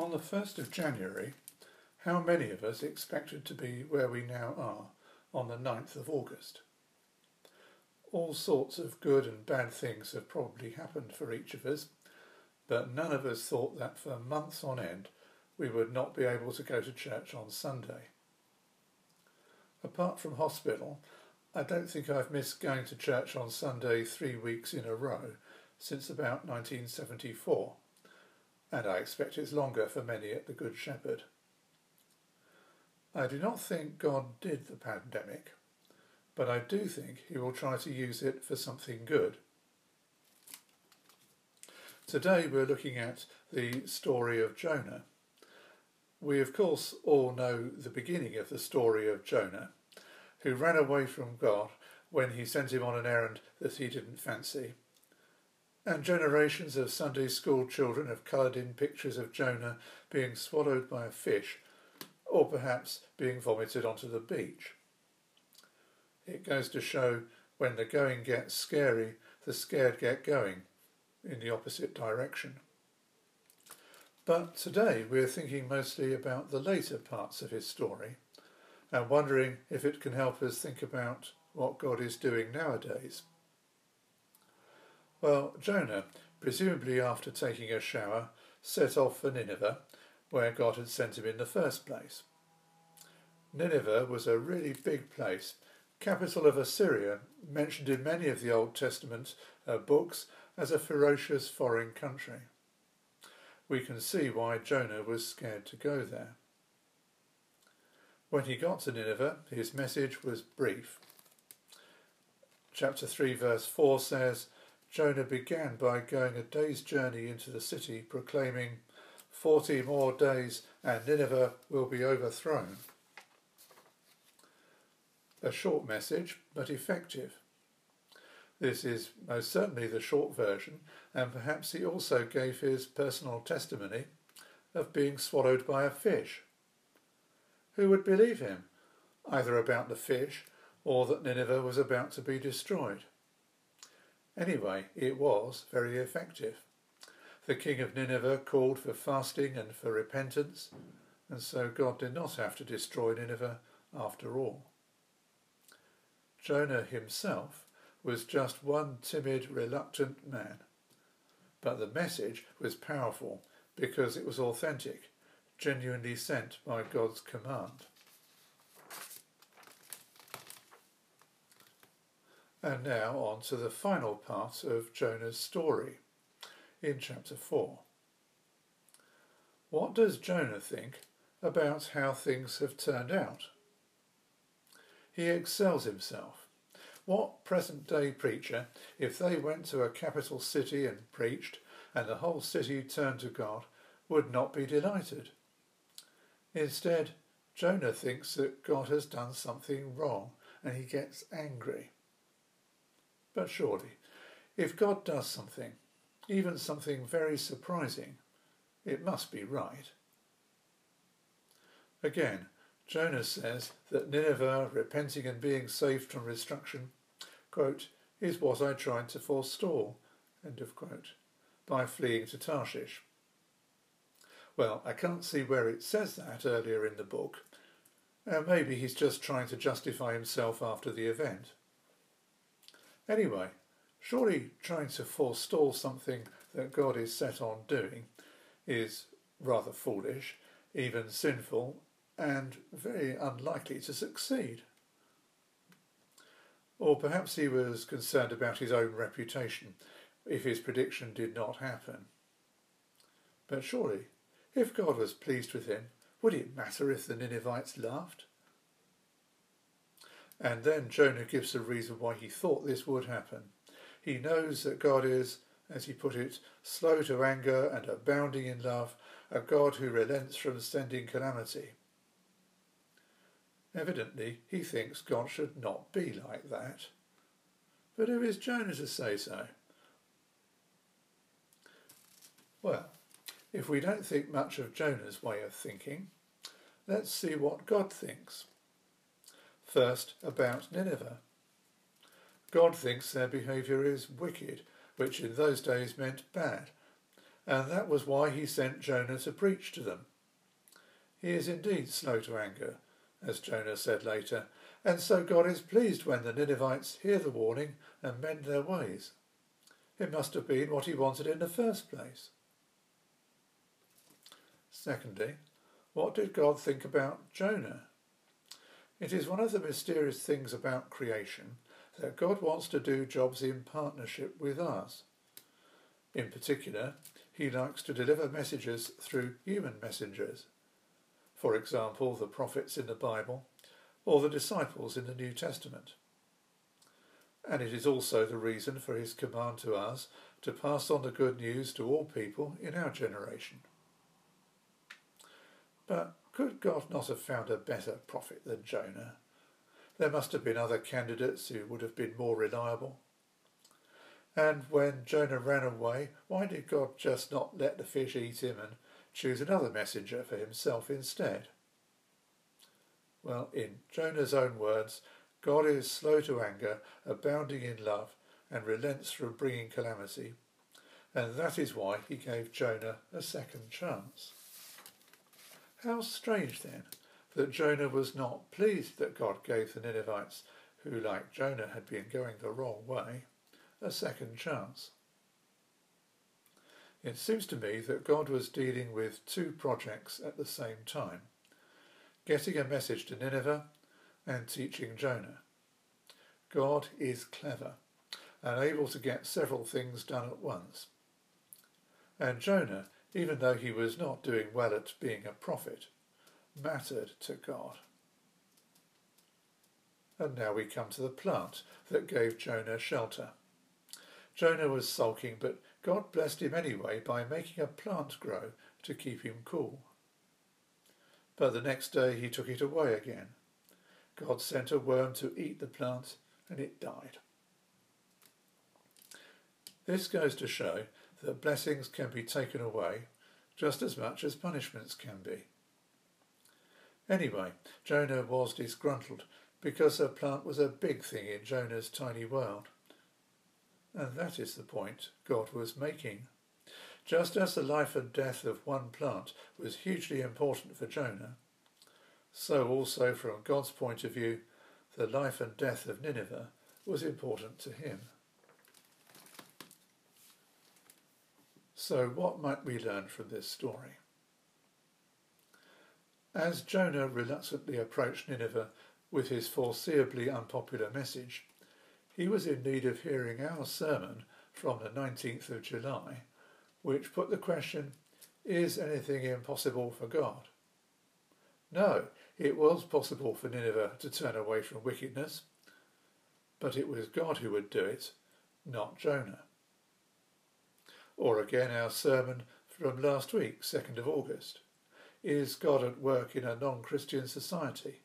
On the 1st of January, how many of us expected to be where we now are on the 9th of August? All sorts of good and bad things have probably happened for each of us, but none of us thought that for months on end we would not be able to go to church on Sunday. Apart from hospital, I don't think I've missed going to church on Sunday three weeks in a row since about 1974 and I expect it's longer for many at the Good Shepherd. I do not think God did the pandemic, but I do think he will try to use it for something good. Today we're looking at the story of Jonah. We of course all know the beginning of the story of Jonah, who ran away from God when he sent him on an errand that he didn't fancy and generations of Sunday school children have coloured in pictures of Jonah being swallowed by a fish, or perhaps being vomited onto the beach. It goes to show when the going gets scary, the scared get going in the opposite direction. But today we're thinking mostly about the later parts of his story and wondering if it can help us think about what God is doing nowadays. Well, Jonah, presumably after taking a shower, set off for Nineveh, where God had sent him in the first place. Nineveh was a really big place, capital of Assyria, mentioned in many of the Old Testament uh, books as a ferocious foreign country. We can see why Jonah was scared to go there. When he got to Nineveh, his message was brief. Chapter 3, verse 4 says, Jonah began by going a day's journey into the city, proclaiming, Forty more days and Nineveh will be overthrown. A short message, but effective. This is most certainly the short version, and perhaps he also gave his personal testimony of being swallowed by a fish. Who would believe him, either about the fish or that Nineveh was about to be destroyed? Anyway, it was very effective. The king of Nineveh called for fasting and for repentance, and so God did not have to destroy Nineveh after all. Jonah himself was just one timid, reluctant man. But the message was powerful because it was authentic, genuinely sent by God's command. And now on to the final part of Jonah's story in chapter 4. What does Jonah think about how things have turned out? He excels himself. What present day preacher, if they went to a capital city and preached, and the whole city turned to God, would not be delighted? Instead, Jonah thinks that God has done something wrong and he gets angry. But surely, if God does something, even something very surprising, it must be right. Again, Jonah says that Nineveh, repenting and being saved from destruction, quote, is what I tried to forestall, end of quote, by fleeing to Tarshish. Well, I can't see where it says that earlier in the book. Uh, maybe he's just trying to justify himself after the event. Anyway, surely trying to forestall something that God is set on doing is rather foolish, even sinful, and very unlikely to succeed. Or perhaps he was concerned about his own reputation if his prediction did not happen. But surely, if God was pleased with him, would it matter if the Ninevites laughed? And then Jonah gives the reason why he thought this would happen. He knows that God is, as he put it, slow to anger and abounding in love, a God who relents from sending calamity. Evidently, he thinks God should not be like that. But who is Jonah to say so? Well, if we don't think much of Jonah's way of thinking, let's see what God thinks. First, about Nineveh. God thinks their behaviour is wicked, which in those days meant bad, and that was why he sent Jonah to preach to them. He is indeed slow to anger, as Jonah said later, and so God is pleased when the Ninevites hear the warning and mend their ways. It must have been what he wanted in the first place. Secondly, what did God think about Jonah? It is one of the mysterious things about creation that God wants to do jobs in partnership with us. In particular, he likes to deliver messages through human messengers. For example, the prophets in the Bible or the disciples in the New Testament. And it is also the reason for his command to us to pass on the good news to all people in our generation. But could God not have found a better prophet than Jonah? There must have been other candidates who would have been more reliable. And when Jonah ran away, why did God just not let the fish eat him and choose another messenger for himself instead? Well, in Jonah's own words, God is slow to anger, abounding in love, and relents from bringing calamity. And that is why he gave Jonah a second chance. How strange then that Jonah was not pleased that God gave the Ninevites, who like Jonah had been going the wrong way, a second chance. It seems to me that God was dealing with two projects at the same time getting a message to Nineveh and teaching Jonah. God is clever and able to get several things done at once. And Jonah, even though he was not doing well at being a prophet, mattered to God. And now we come to the plant that gave Jonah shelter. Jonah was sulking, but God blessed him anyway by making a plant grow to keep him cool. But the next day he took it away again. God sent a worm to eat the plant, and it died. This goes to show that blessings can be taken away just as much as punishments can be. Anyway, Jonah was disgruntled because a plant was a big thing in Jonah's tiny world. And that is the point God was making. Just as the life and death of one plant was hugely important for Jonah, so also from God's point of view, the life and death of Nineveh was important to him. So, what might we learn from this story? As Jonah reluctantly approached Nineveh with his foreseeably unpopular message, he was in need of hearing our sermon from the 19th of July, which put the question Is anything impossible for God? No, it was possible for Nineveh to turn away from wickedness, but it was God who would do it, not Jonah. Or again, our sermon from last week, 2nd of August. Is God at work in a non Christian society?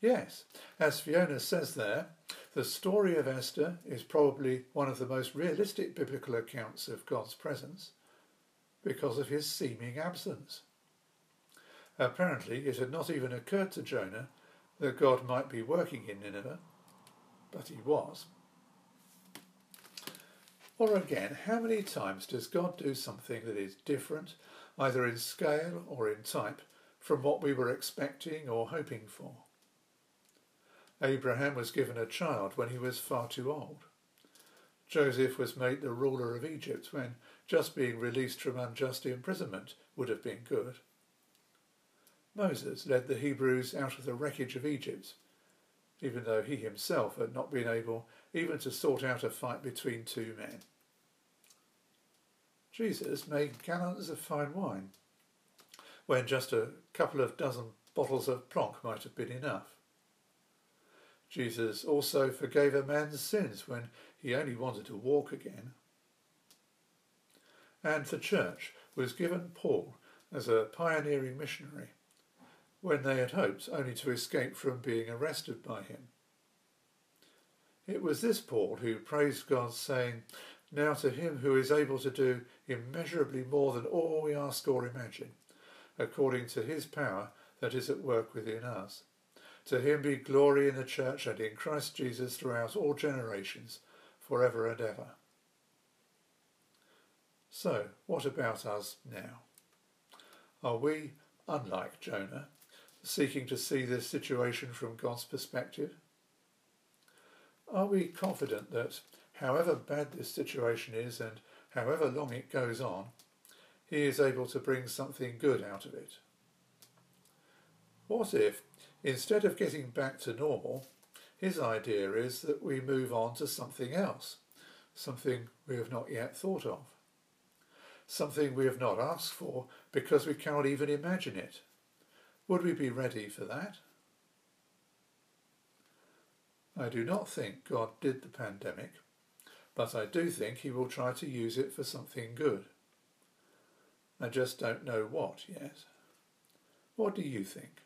Yes, as Fiona says there, the story of Esther is probably one of the most realistic biblical accounts of God's presence because of his seeming absence. Apparently, it had not even occurred to Jonah that God might be working in Nineveh, but he was. Or again, how many times does God do something that is different, either in scale or in type, from what we were expecting or hoping for? Abraham was given a child when he was far too old. Joseph was made the ruler of Egypt when just being released from unjust imprisonment would have been good. Moses led the Hebrews out of the wreckage of Egypt, even though he himself had not been able even to sort out a fight between two men. Jesus made gallons of fine wine, when just a couple of dozen bottles of plonk might have been enough. Jesus also forgave a man's sins when he only wanted to walk again. And the church was given Paul as a pioneering missionary when they had hoped only to escape from being arrested by him. It was this Paul who praised God, saying, Now to him who is able to do immeasurably more than all we ask or imagine, according to his power that is at work within us. To him be glory in the church and in Christ Jesus throughout all generations, for ever and ever. So, what about us now? Are we, unlike Jonah, seeking to see this situation from God's perspective? Are we confident that, however bad this situation is and however long it goes on, he is able to bring something good out of it? What if, instead of getting back to normal, his idea is that we move on to something else, something we have not yet thought of, something we have not asked for because we cannot even imagine it? Would we be ready for that? I do not think God did the pandemic, but I do think he will try to use it for something good. I just don't know what yet. What do you think?